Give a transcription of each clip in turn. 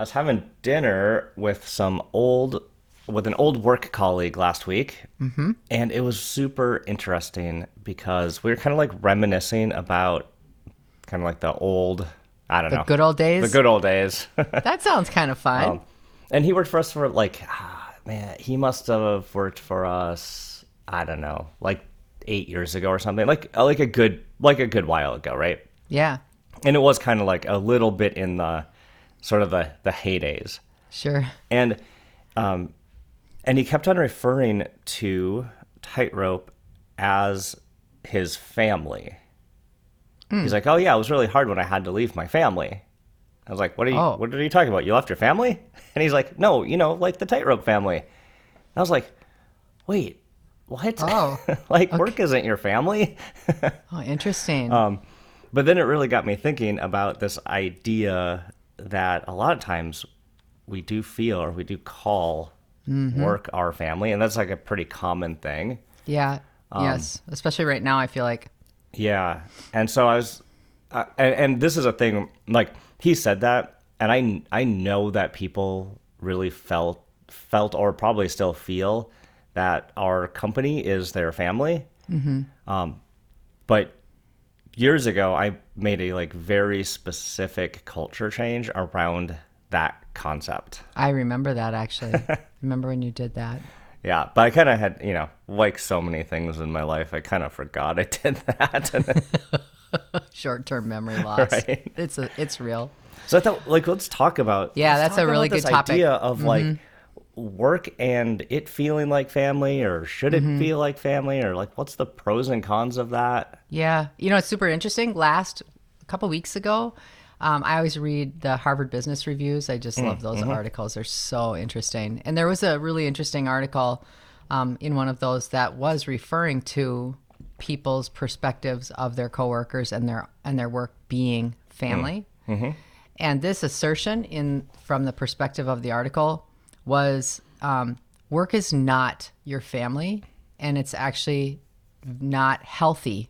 I was having dinner with some old, with an old work colleague last week, mm-hmm. and it was super interesting because we were kind of like reminiscing about kind of like the old, I don't The know, good old days? the good old days. That sounds kind of fun. Um, and he worked for us for like, ah, man, he must have worked for us. I don't know, like eight years ago or something, like uh, like a good like a good while ago, right? yeah, And it was kind of like a little bit in the sort of the the heydays, sure. and um, and he kept on referring to tightrope as his family. He's like, "Oh yeah, it was really hard when I had to leave my family." I was like, "What are you? Oh. What are you talking about? You left your family?" And he's like, "No, you know, like the tightrope family." I was like, "Wait, what? Oh, like work isn't your family?" Oh, interesting. Um, but then it really got me thinking about this idea that a lot of times we do feel or we do call Mm-hmm. work our family, and that's like a pretty common thing. yeah, um, yes. Especially right now, I feel like. Yeah, and so I was, uh, and, and this is a thing. Like he said that, and I I know that people really felt felt or probably still feel that our company is their family. Mm-hmm. Um, but years ago, I made a like very specific culture change around that concept. I remember that actually. remember when you did that? Yeah, but I kind of had, you know, like so many things in my life, I kind of forgot I did that. Short-term memory loss. Right. It's a, it's real. So I thought, like, let's talk about. Yeah, let's that's a really good topic. Mm-hmm. Of like work and it feeling like family, or should Mm-hmm. it feel like family, or like what's the pros and cons of that? Yeah, you know it's super interesting. Last a couple weeks ago, um, I always read the Harvard Business Reviews. I just Mm, love those mm-hmm. articles; they're so interesting. And there was a really interesting article um, in one of those that was referring to people's perspectives of their coworkers and their and their work being family. Mm-hmm. And this assertion in from the perspective of the article was um, work is not your family, and it's actually not healthy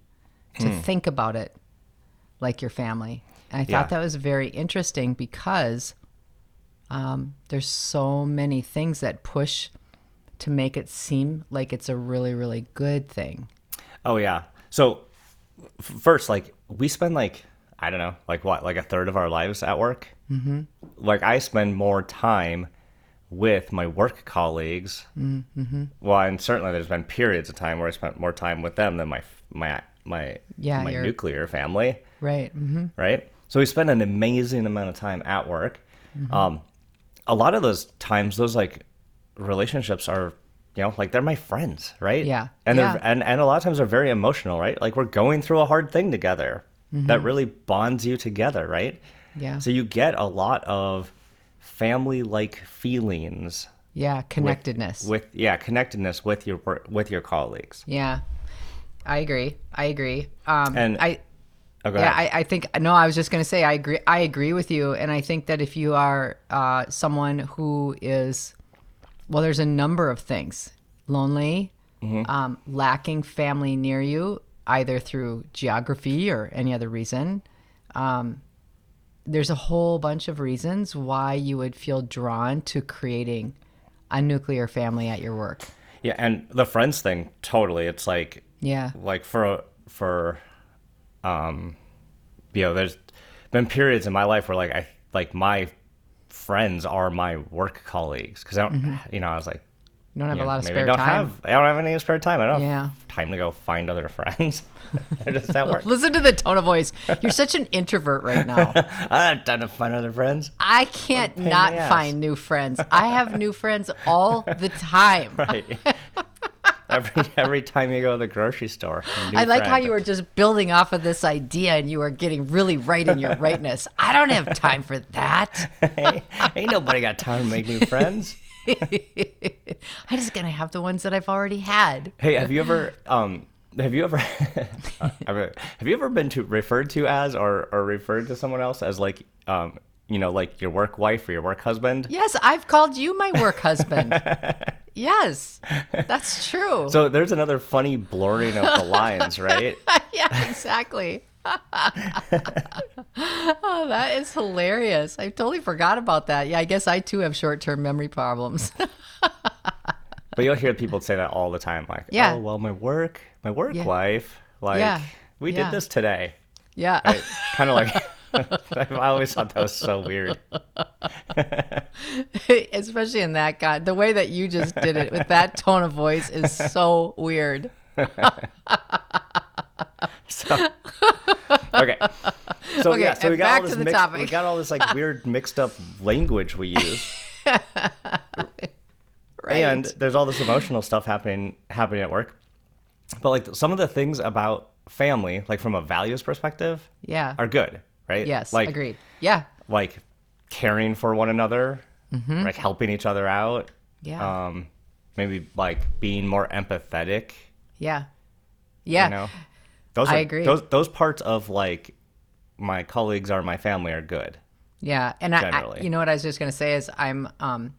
to think about it like your family. And I Yeah. thought that was very interesting because um, there's so many things that push to make it seem like it's a really, really good thing. Oh yeah. So f- first, like we spend like I don't know, like what, like a third of our lives at work. Mm-hmm. Like I spend more time with my work colleagues. Mm-hmm. Well, and certainly there's been periods of time where I spent more time with them than my my my Yeah, my your- nuclear family. Right. hmm right? So we spend an amazing amount of time at work. Mm-hmm. Um, a lot of those times, those like relationships are, you know, like they're my friends, right? Yeah. and Yeah. they're and and a lot of times they're very emotional, right? Like we're going through a hard thing together that really bonds you together, right? Mm-hmm. Yeah. So you get a lot of family-like feelings Yeah. Connectedness. with yeah connectedness with your with your colleagues. yeah. I agree. I agree. Um, And- I, Oh, go Yeah. I, I think no. I was just going to say I agree. I agree with you, and I think that if you are uh, someone who is, well, there's a number of things: lonely, Mm-hmm. um, lacking family near you, either through geography or any other reason. Um, there's a whole bunch of reasons why you would feel drawn to creating a nuclear family at your work. yeah, and the friends thing, totally. It's like Yeah. like for for um you know there's been periods in my life where like i like my friends are my work colleagues because i don't you know i was like You don't have you a know, lot of spare i don't time. have i don't have any spare time i don't Yeah. have time to go find other friends they're just work Listen to the tone of voice. You're such an introvert right now. i don't have time to find other friends I can't not find new friends. I have new friends all the time. right every every time you go to the grocery store. I like how you were just building off of this idea and you were getting really right in your rightness. I don't have time for that. Hey, ain't nobody got time to make new friends. I'm just going to have the ones that I've already had. Hey, have you ever um have you ever have you ever been to referred to as or or referred to someone else as like um you know like your work wife or your work husband? Yes, I've called you my work husband. yes, that's true. So there's another funny blurring of the lines, right? yeah, exactly. Oh, that is hilarious. I totally forgot about that. Yeah, I guess I too have short term memory problems. But you'll hear people say that all the time, like, Yeah. "Oh, well, my work, my work Yeah. wife, like, Yeah. we Yeah. did this today." yeah. Right? Kind of like, I always thought that was so weird. Especially in that guy. The way that you just did it with that tone of voice is so weird. So, okay. So Okay, yeah, so we got all this to the mixed, topic. we got all this like weird mixed up language we use, Right. and there's all this emotional stuff happening happening at work. But like some of the things about family, like from a values perspective, yeah. are good, right? yes, like agreed. Yeah. like caring for one another, like helping each other out. Mm-hmm. Yeah. Um, maybe like being more empathetic. yeah. Yeah. You know, those I are, agree. Those those parts of like my colleagues or my family are good. Yeah, and I, I, you know what I was just going to say is I'm um,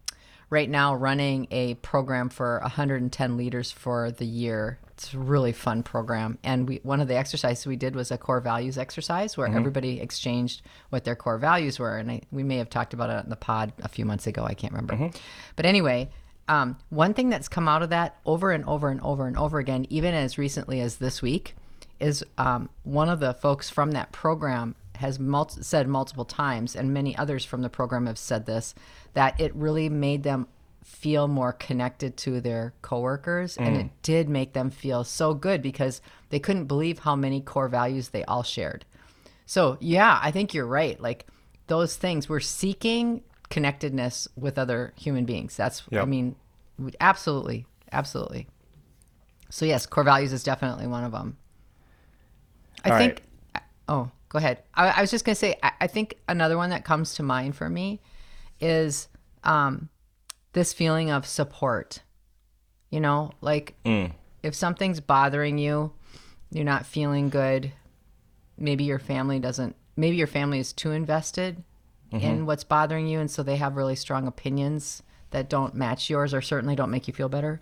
right now running a program for 110 leaders for the year. It's a really fun program, and we one of the exercises we did was a core values exercise where everybody exchanged what their core values were, and I, we may have talked about it in the pod a few months ago. I can't remember, but anyway. Um, one thing that's come out of that over and over and over and over again, even as recently as this week, is um, one of the folks from that program has said multiple times, and many others from the program have said this, that it really made them feel more connected to their coworkers, and it did make them feel so good because they couldn't believe how many core values they all shared. So yeah, I think you're right. Like those things, we're seeking connectedness with other human beings. That's, I mean, absolutely, absolutely. So yes, core values is definitely one of them. I All think. Oh, go ahead. I, I was just gonna say. I, I think another one that comes to mind for me is um, this feeling of support. You know, like if something's bothering you, you're not feeling good. Maybe your family doesn't. Maybe your family is too invested in what's bothering you, and so they have really strong opinions that don't match yours, or certainly don't make you feel better.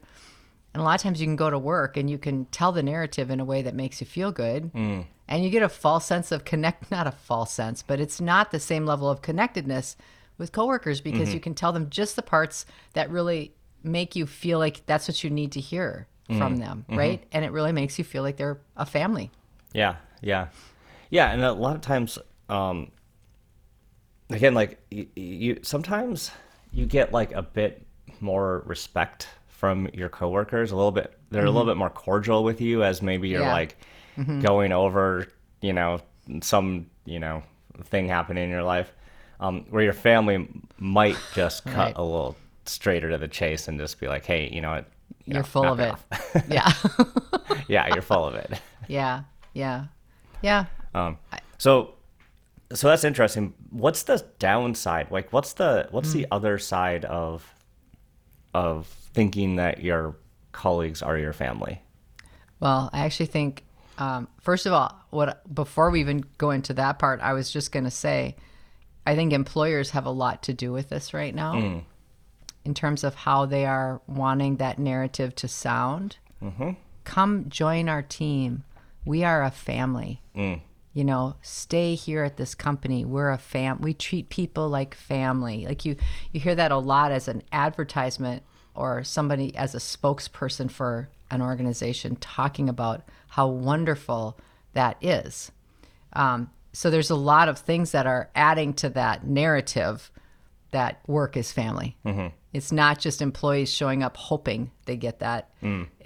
And a lot of times you can go to work and you can tell the narrative in a way that makes you feel good. Mm. And you get a false sense of connect, not a false sense, but it's not the same level of connectedness with coworkers because mm-hmm. you can tell them just the parts that really make you feel like that's what you need to hear mm-hmm. from them, mm-hmm. right? And it really makes you feel like they're a family. Yeah, yeah, yeah. And a lot of times, um, again, like you, you sometimes you get like a bit more respect from your coworkers. A little bit, they're a little bit more cordial with you as maybe you're Yeah. like going over, you know, some you know thing happening in your life, um, where your family might just cut Right. a little straighter to the chase and just be like, hey, you know what. you You're know, full of knock it. yeah. yeah, you're full of it. yeah. Yeah. Yeah. Um, so, so that's interesting. What's the downside? Like, what's the what's the other side of of thinking that your colleagues are your family? Well, I actually think, um, first of all, what before we even go into that part, I was just going to say, I think employers have a lot to do with this right now, mm. in terms of how they are wanting that narrative to sound. Mm-hmm. Come join our team. We are a family. Mm. You know, stay here at this company. We're a fam. We treat people like family. Like you, you hear that a lot as an advertisement or somebody as a spokesperson for an organization talking about how wonderful that is. Um, so there's a lot of things that are adding to that narrative that work is family. It's not just employees showing up hoping they get that.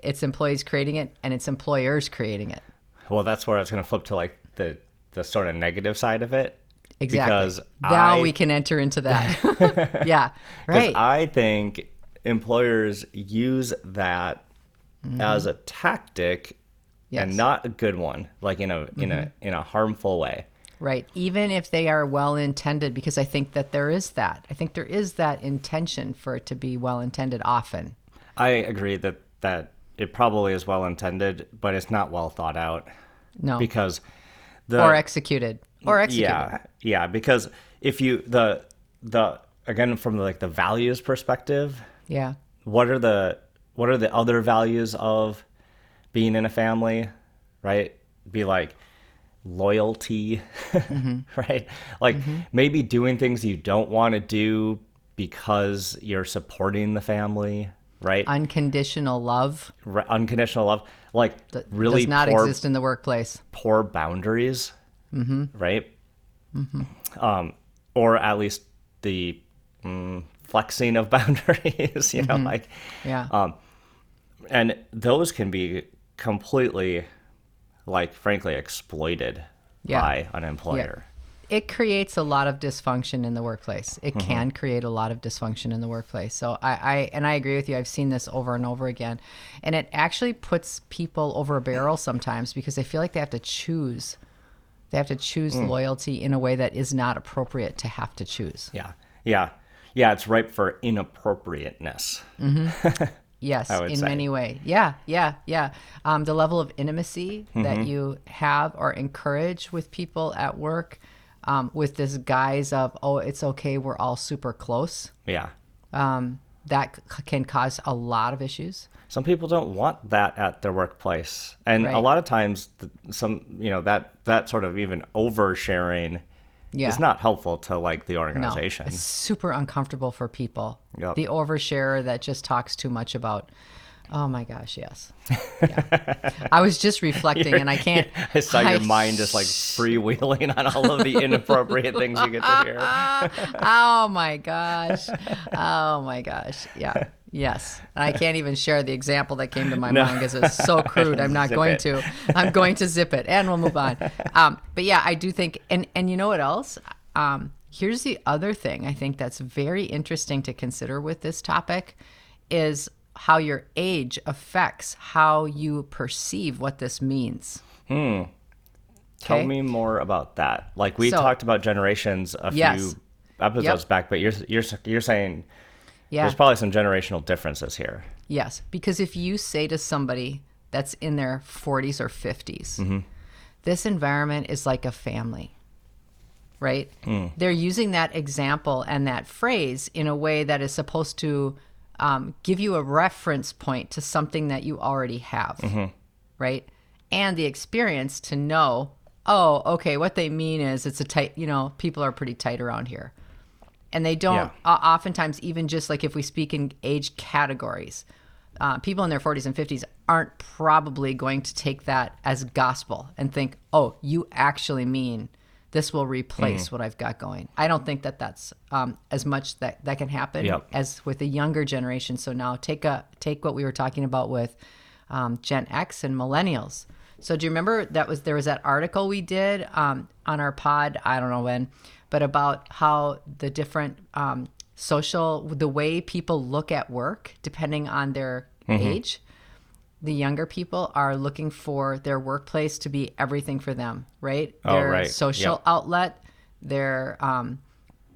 It's employees creating it and it's employers creating it. Well, that's where I was going to flip to like the the sort of negative side of it. Exactly. Because now I, we can enter into that. yeah. Right. I think employers use that mm-hmm. as a tactic Yes. and not a good one, like in a in a mm-hmm. in a harmful way. Right. Even if they are well intended, because I think that there is that. I think there is that intention for it to be well intended often. I agree that that it probably is well intended, but it's not well thought out No. because the or executed. Or executed. yeah yeah because if you the the again from like the values perspective, Yeah. what are the what are the other values of being in a family right be like loyalty mm-hmm. right like mm-hmm. maybe doing things you don't want to do because you're supporting the family right Unconditional love Re- unconditional love like really does not poor exist in the workplace. poor boundaries, right? Um, or at least the mm, flexing of boundaries, you know, like, Yeah. um, and those can be completely, like, frankly, exploited Yeah. by an employer. It creates a lot of dysfunction in the workplace. It Mm-hmm. can create a lot of dysfunction in the workplace. So I, I and I agree with you. I've seen this over and over again, and it actually puts people over a barrel sometimes because they feel like they have to choose. They have to choose Mm. loyalty in a way that is not appropriate to have to choose. Yeah, yeah, yeah. It's ripe for inappropriateness. Yes, I would in say. many ways. Yeah, yeah, yeah. Um, the level of intimacy Mm-hmm. that you have or encourage with people at work, um, with this guise of "oh, it's okay, we're all super close," Yeah. um, that c- can cause a lot of issues. some people don't want that at their workplace and a lot of times th- some you know that that sort of even oversharing Yeah. is not helpful to like the No, organization it's super uncomfortable for people. Yep. The oversharer that just talks too much about. Oh my gosh, yes. Yeah. I was just reflecting, and I can't. i saw your I- mind just like freewheeling on all of the inappropriate things you get to hear oh my gosh. Oh my gosh. Yeah. Yes. And I can't even share the example that came to my mind because it's so crude. I'm not Zip going it. to. I'm going to zip it and we'll move on. Um, but yeah, I do think, and, and you know what else? Um, here's the other thing I think that's very interesting to consider with this topic is how your age affects how you perceive what this means. Hmm. tell Okay. me more about that like we So- talked about generations a Yes. few episodes Yep. back but you're you're you're saying Yeah. there's probably some generational differences here Yes, because if you say to somebody that's in their 40s or 50s, mm-hmm. this environment is like a family, right? Hmm. They're using that example and that phrase in a way that is supposed to um, give you a reference point to something that you already have, right? And the experience to know, oh, okay, what they mean is it's a tight, you know, people are pretty tight around here and they don't Yeah. uh, oftentimes even just like if we speak in age categories uh, people in their 40s and 50s aren't probably going to take that as gospel and think oh you actually mean this will replace what i've got going. I don't think that that's um, as much that that can happen Yep. as with the younger generation. So now take a take what we were talking about with um, gen x and millennials. So do you remember that was there was that article we did um, on our pod i don't know when but about how the different um, social the way people look at work depending on their age the younger people are looking for their workplace to be everything for them right Oh, their right. social Yep. outlet their um,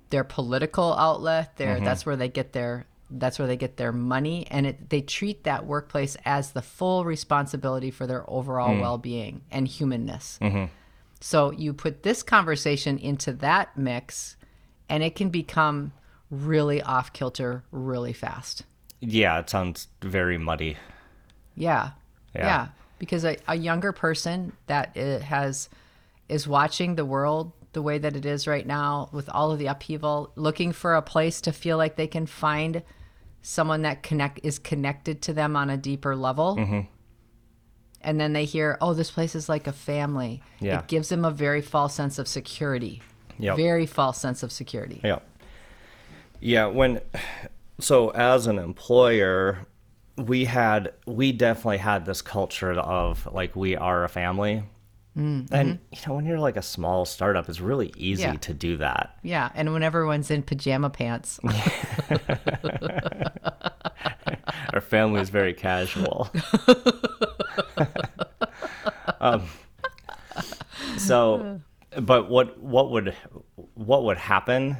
their political outlet their Mm-hmm. that's where they get their that's where they get their money and it, they treat that workplace as the full responsibility for their overall Mm. well-being and humanness Mm-hmm. so you put this conversation into that mix and it can become really off kilter really fast yeah it sounds very muddy yeah. Yeah. Yeah. Because a, a younger person that has is watching the world the way that it is right now with all of the upheaval, looking for a place to feel like they can find someone that connect is connected to them on a deeper level. Mm-hmm. And then they hear, "Oh, this place is like a family." Yeah. It gives them a very false sense of security. Yep. Very false sense of security. Yeah. Yeah, when so as an employer, we had we definitely had this culture of like we are a family. And you know, when you're like a small startup, it's really easy Yeah. to do that. Yeah, and when everyone's in pajama pants, Our family is very casual. um, so, but what what would what would happen?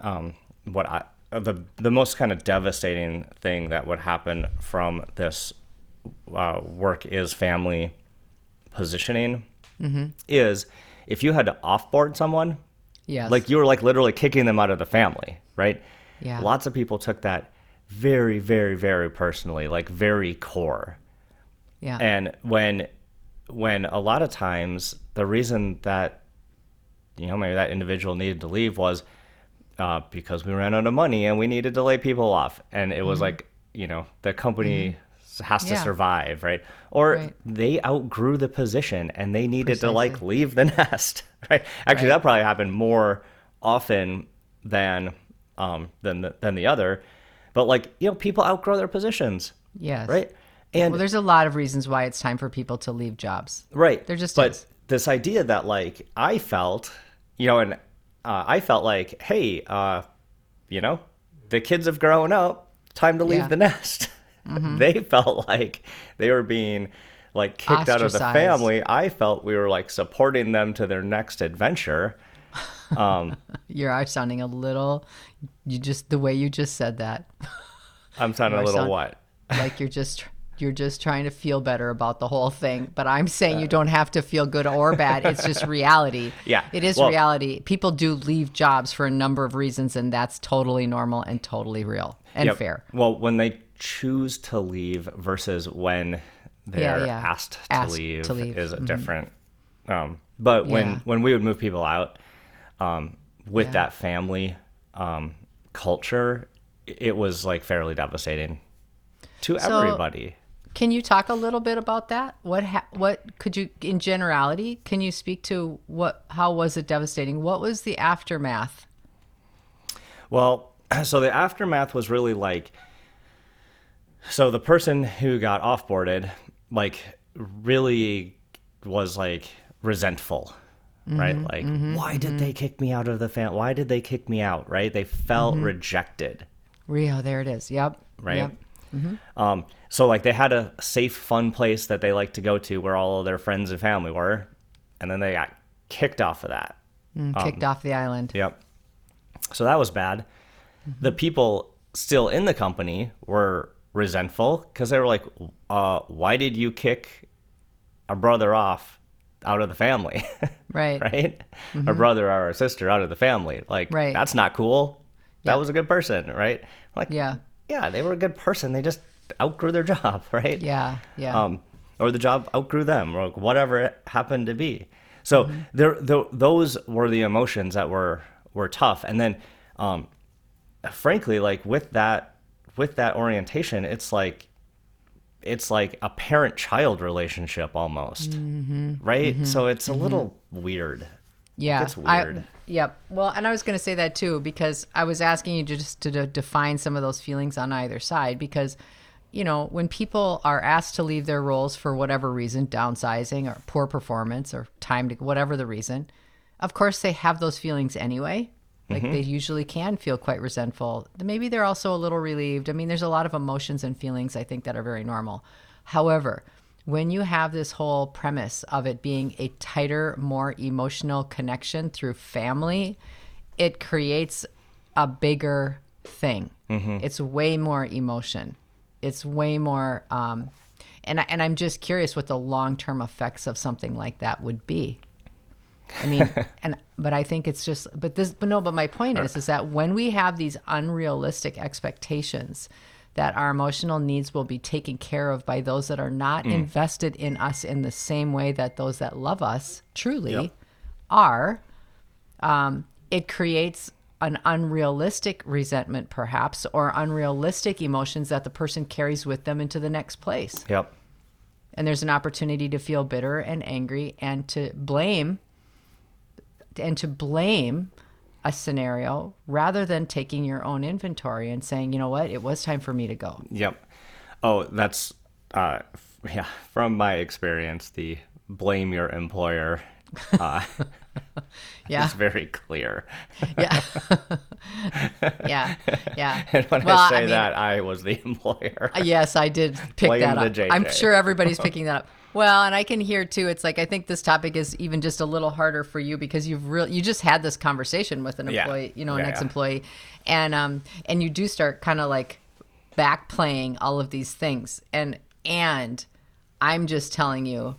Um, what I the the most kind of devastating thing that would happen from this uh, work is family positioning is if you had to offboard someone, Yes. like you were like literally kicking them out of the family, right? Yeah. Lots of people took that very, very, very personally, like very core. yeah. And when when a lot of times the reason that you know maybe that individual needed to leave was uh, because we ran out of money and we needed to lay people off, and it was like you know the company has to Mm-hmm. Yeah. survive, right? Or Right. they outgrew the position and they needed to like leave the nest, right? Actually, Right. that probably happened more often than um, than the, than the other. But like you know, people outgrow their positions, yes. right? And Well, there's a lot of reasons why it's time for people to leave jobs. Right. They're just but is. this idea that like I felt, you know, and uh, I felt like, hey, uh, you know, the kids have grown up. Time to leave Yeah. Mm-hmm. the nest. they felt like they were being like kicked out of the family. I felt we were like supporting them to their next adventure. You are sounding a little, you just, the way you just said that, I'm sounding a little sound- what? like you're just, you're just trying to feel better about the whole thing. But I'm saying you don't have to feel good or bad. It's just reality. Yeah. It is Well- reality. People do leave jobs for a number of reasons, and that's totally normal and totally real and Yep. fair. Well, when they choose to leave versus when they're Yeah, yeah. asked, to, Asked leave to leave. is a different. Um, but when Yeah. when we would move people out um, with that family um, culture, it was like fairly devastating to So- everybody. Can you talk a little bit about that? What ha- what could you in generality, can you speak to what how was it devastating? What was the aftermath? Well, so the aftermath was really like so the person who got offboarded like really was like resentful. Mm-hmm, right? Like mm-hmm, why did they mm-hmm. kick me out of the fan? Why did they kick me out? Right? They felt rejected. Rio, there it is. Yep. Right? Yep. Um, so like they had a safe, fun place that they like to go to where all of their friends and family were, and then they got kicked off of that. Mm, Um, Kicked off the island. Yep. So that was bad. The people still in the company were resentful because they were like, uh, "Why did you kick our brother off out of the family?" Right. right? Our brother or our sister out of the family. Like, Mm-hmm. Right. that's not cool. That Yeah. was a good person, right? Like, Yeah. Yeah, they were a good person. They just outgrew their job, right? Yeah. Yeah. um, or the job outgrew them, or whatever it happened to be. So Mm-hmm. there, th those were the emotions that were were tough. And then, um, frankly, like with that with that orientation, it's like it's like a parent child relationship almost, Mm-hmm. right? So it's a little weird. Yeah, weird. I, yep. Well, and I was going to say that too because I was asking you just to, de- define some of those feelings on either side because, you know, when people are asked to leave their roles for whatever reason, downsizing or poor performance or time to whatever the reason, of course they have those feelings anyway. Like mm-hmm. they usually can feel quite resentful. Maybe they're also a little relieved. I mean, there's a lot of emotions and feelings I think that are very normal. However, when you have this whole premise of it being a tighter, more emotional connection through family, it creates a bigger thing. It's way more emotion. It's way more, um, and I, and I'm just curious what the long term effects of something like that would be. I mean, and but I think it's just, but this, but no, but my point is, is that when we have these unrealistic expectations that our emotional needs will be taken care of by those that are not invested in us in the same way that those that love us truly Yep. are, um, it creates an unrealistic resentment, perhaps, or unrealistic emotions that the person carries with them into the next place Yep. and there's an opportunity to feel bitter and angry and to blame and to blame a scenario rather than taking your own inventory and saying you know what it was time for me to go Yep. Oh, that's uh, f- yeah. From my experience, the blame your employer uh, yeah is very clear. yeah yeah, yeah. And when Well, I say mean, that, I was the employer. Yes, I did pick Blame that the up. I'm sure everybody's picking that up. Well, and I can hear too. It's like I think this topic is even just a little harder for you because you've real you just had this conversation with an Yeah. employee, you know, an Yeah, yeah. ex-employee, and um and you do start kind of like back playing all of these things, and and I'm just telling you,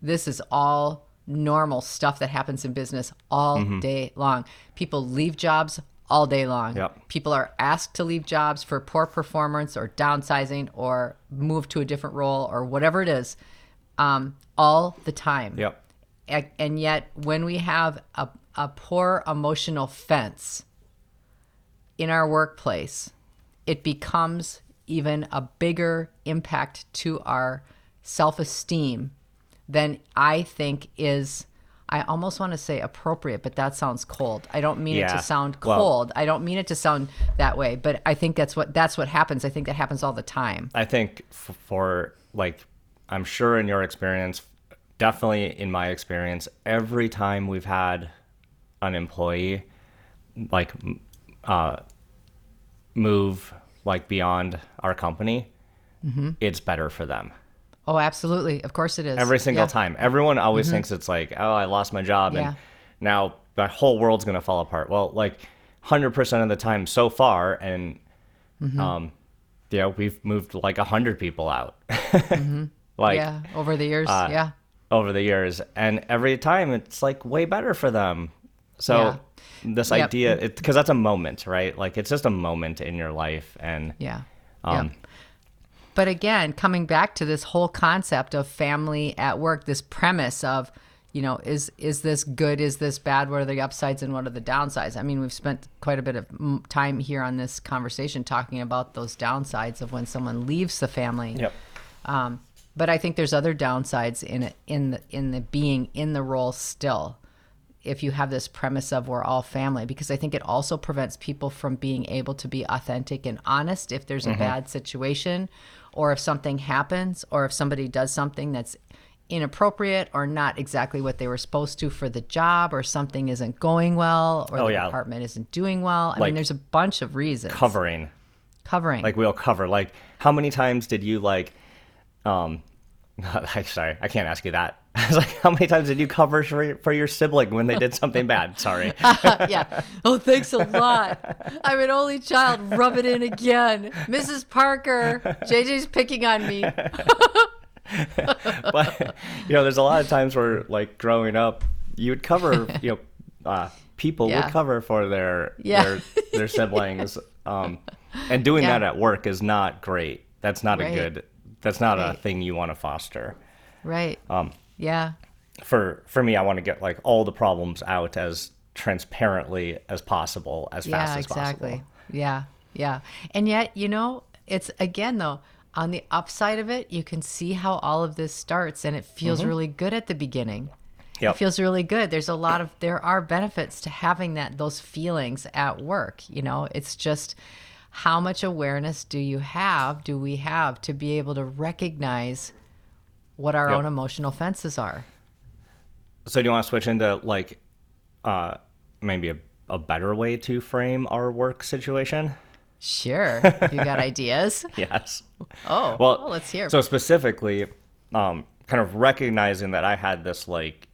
this is all normal stuff that happens in business all Mm-hmm. day long. People leave jobs all day long. Yep. People are asked to leave jobs for poor performance or downsizing or move to a different role or whatever it is um, all the time. Yep. And yet, when we have a, a poor emotional fence in our workplace, it becomes even a bigger impact to our self esteem than I think is. I almost want to say appropriate, but that sounds cold. I don't mean it to sound Well- cold. I don't mean it to sound that way, but I think that's what that's what happens. I think that happens all the time. I think f- for like, I'm sure in your experience, definitely in my experience, every time we've had an employee like uh, move like beyond our company, Mm-hmm. it's better for them. Oh, absolutely. Of course it is. Every single Yeah. Mm-hmm. time. Everyone always thinks it's like, oh, I lost my job Yeah. and now the whole world's gonna fall apart. Well, like hundred percent of the time so far, and Mm-hmm. um, yeah, we've moved like a hundred people out, like yeah, over the years. uh, yeah. over the years, and every time it's like way better for them. So Yeah. this Yep. idea, because that's a moment, right? Like it's just a moment in your life, and Yeah. Um, yeah. But again, coming back to this whole concept of family at work, this premise of, you know, is is this good? Is this bad? What are the upsides and what are the downsides? I mean, we've spent quite a bit of time here on this conversation talking about those downsides of when someone leaves the family. yep, Um, but I think there's other downsides in it in the in the being in the role still. If you have this premise of we're all family, because I think it also prevents people from being able to be authentic and honest if there's a mm-hmm. bad situation, or if something happens, or if somebody does something that's inappropriate or not exactly what they were supposed to for the job, or something isn't going well, or Oh, the yeah. department isn't doing well. I Like mean, there's a bunch of reasons. covering. covering. like we'll cover like how many times did you like um sorry i can't ask you that i was like how many times did you cover for your, for your sibling when they did something bad sorry yeah. Oh, thanks a lot. I'm an only child. Rub it in again. Mrs. Parker. JJ's picking on me. but you know there's a lot of times where like growing up you would cover you know uh people Yeah. would cover for their Yeah. their their siblings um and doing Yeah. that at work is not great that's not Right. a good that's not a thing you want to foster Right. um Yeah. for for me, I want to get like all the problems out as transparently as possible, as Yeah, fast as possible. exactly. possible. Yeah. Yeah. And yet, you know, it's again though, on the upside of it, you can see how all of this starts and it feels really good at the beginning. Yep. It feels really good. There's a lot of there are benefits to having that those feelings at work, you know. It's just how much awareness do you have, do we have to be able to recognize what our Yep. own emotional fences are? So do you want to switch into like uh maybe a, a better way to frame our work situation? Sure. you got ideas? Yes. Oh, Well, well, let's hear. So specifically, um, kind of recognizing that I had this like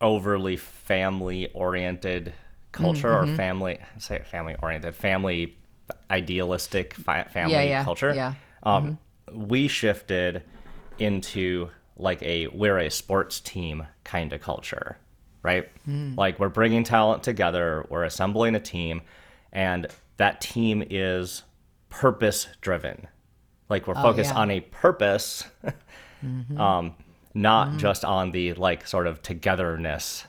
overly family oriented culture Mm-hmm. or family say family oriented family idealistic fi- family Yeah, yeah, culture yeah. um Mm-hmm. we shifted into like a we're a sports team kind of culture right Mm. like we're bringing talent together we're assembling a team and that team is purpose driven like we're focused Oh, yeah. on a purpose Mm-hmm. um not just on the like sort of togetherness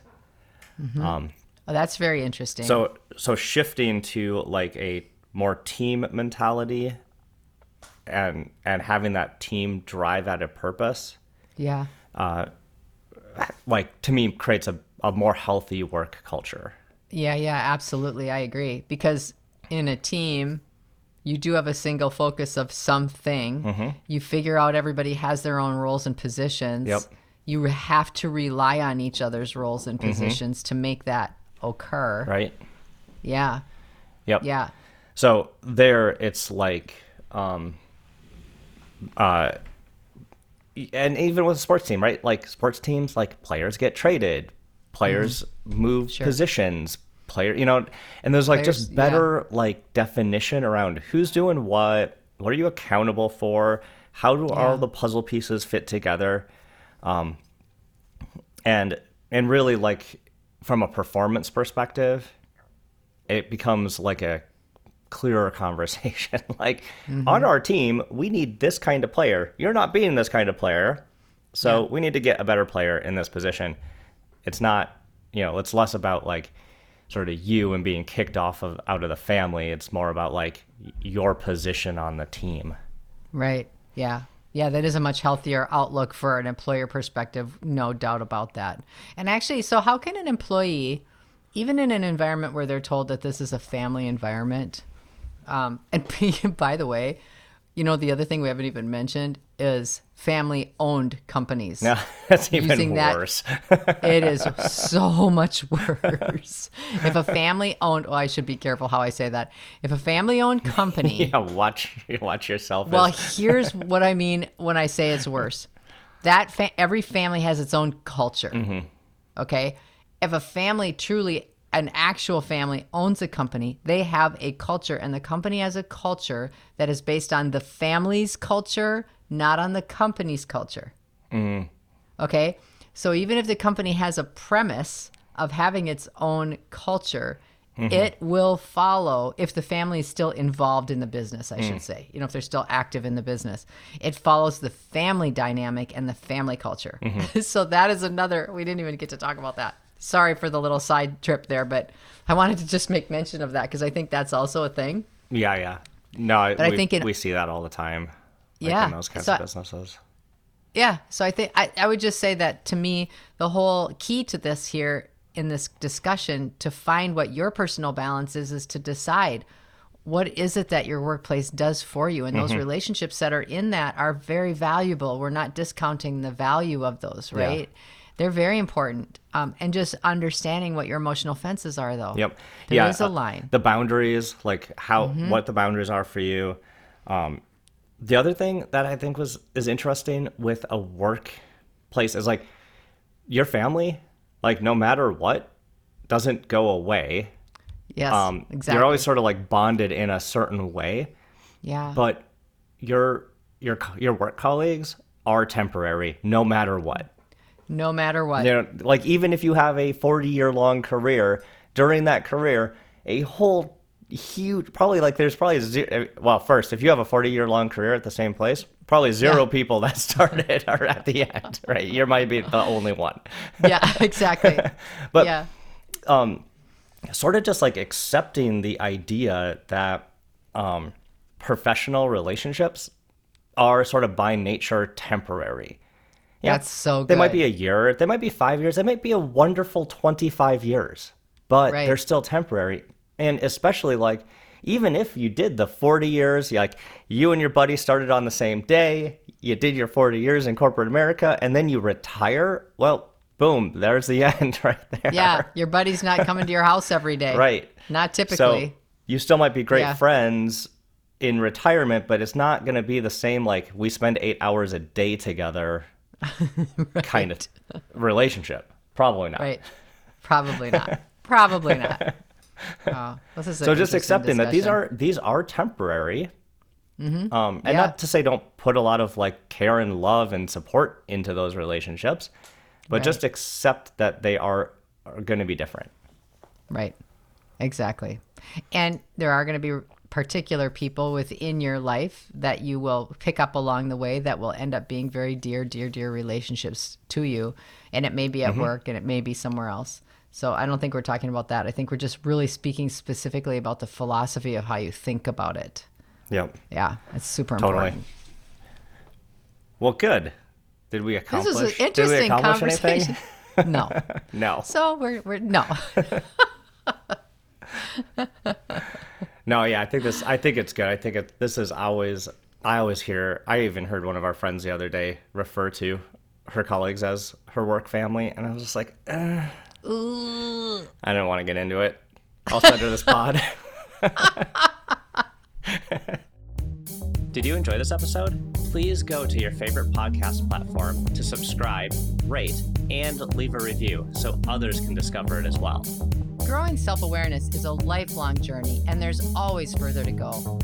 oh, that's very interesting. so so shifting to like a more team mentality and and having that team drive at a purpose yeah. uh, like to me creates a, a more healthy work culture Yeah, yeah, absolutely. I agree. Because in a team, you do have a single focus of something. You figure out everybody has their own roles and positions. Yep. You have to rely on each other's roles and positions to make that occur. right Yeah. yep Yeah. So there, it's like, um, uh, and even with a sports team, right? Like sports teams, like players get traded, players move positions, player, you know, and there's like Players- just yeah. better like definition around who's doing what, what are you accountable for, how do all the puzzle pieces fit together, um, and and really like from a performance perspective, it becomes like a clearer conversation. like on mm-hmm. our team, we need this kind of player. You're not being this kind of player. So we need to get a better player in this position. It's not, you know, it's less about like sort of you and being kicked off of out of the family. It's more about like your position on the team. Right. Yeah. Yeah, that is a much healthier outlook for an employer perspective, no doubt about that. And actually, so how can an employee, even in an environment where they're told that this is a family environment, um, and by the way, you know, the other thing we haven't even mentioned is family owned companies. Now that's even Using that- worse. It is so much worse. if a family owned, oh, I should be careful how I say that. If a family owned company yeah, watch watch yourself. well, here's what I mean when I say it's worse. That fa- every family has its own culture. Mm-hmm. Okay, if a family truly, an actual family owns a company, they have a culture, and the company has a culture that is based on the family's culture, not on the company's culture. Mm-hmm. Okay, so even if the company has a premise of having its own culture, mm-hmm. it will follow if the family is still involved in the business, I should mm. say. You know, if they're still active in the business, it follows the family dynamic and the family culture. Mm-hmm. so that is another, we didn't even get to talk about that. Sorry for the little side trip there, but I wanted to just make mention of that because I think that's also a thing. yeah, yeah. No, But I think in- we see that all the time. Like Yeah, in those kinds so- of businesses. Yeah. So I think I, I would just say that to me, the whole key to this here in this discussion to find what your personal balance is is to decide what is it that your workplace does for you and those mm-hmm. relationships that are in that are very valuable we're not discounting the value of those Yeah. They're very important um, and just understanding what your emotional fences are though Yep. There yeah. is a uh, line Mm-hmm. The boundaries, like how what the boundaries are for you. Um, the other thing that I think was is interesting with a workplace is like your family, like no matter what, doesn't go away. yes Um, exactly You're always sort of like bonded in a certain way, yeah but your your your work colleagues are temporary, no matter what. No matter what You know, like even if you have a 40 year long career, during that career, a whole huge, probably like there's probably zero. Well, first, if you have a 40 year long career at the same place, probably zero Yeah. people that started are at the end, right? You might be the only one. yeah exactly But yeah sort of just like accepting the idea that um, professional relationships are sort of by nature temporary. Yeah, That's so good. They might be a year, they might be five years, they might be a wonderful 25 years, but Right. they're still temporary. And especially like, even if you did the 40 years, like you and your buddy started on the same day, you did your 40 years in corporate America, and then you retire, well, boom, there's the end right there. Yeah, your buddy's not coming to your house every day. Right. Not typically. So you still might be great Yeah. friends in retirement, but it's not going to be the same like we spend eight hours a day together kind of relationship. Probably not. right. Probably not. Probably not. Oh, this is So just accepting that these are these are temporary. Um, and Mm-hmm. Yeah. not to say don't put a lot of like care and love and support into those relationships, but Right. just accept that they are, are going to be different. Right. Exactly. And there are going to be particular people within your life that you will pick up along the way that will end up being very dear, dear, dear relationships to you. And it may be Mm-hmm. at work and it may be somewhere else. So I don't think we're talking about that. I think we're just really speaking specifically about the philosophy of how you think about it. Yep. Yeah, it's super Totally. important. Well, good. Did we This accomplish? is an interesting conversation. anything? no. No. So we're we're no. No, yeah, I think this. I think it's good. I think it, this is always. I always hear. I even heard one of our friends the other day refer to her colleagues as her work family, and I was just like, eh. Ooh. I don't want to get into it. I'll send her this pod. Did you enjoy this episode? Please go to your favorite podcast platform to subscribe, rate, and leave a review so others can discover it as well. Growing self awareness is a lifelong journey, and there's always further to go.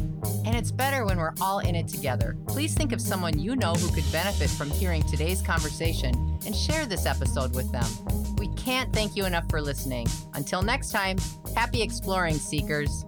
And it's better when we're all in it together. Please think of someone you know who could benefit from hearing today's conversation and share this episode with them. We can't thank you enough for listening. Until next time, happy exploring, seekers.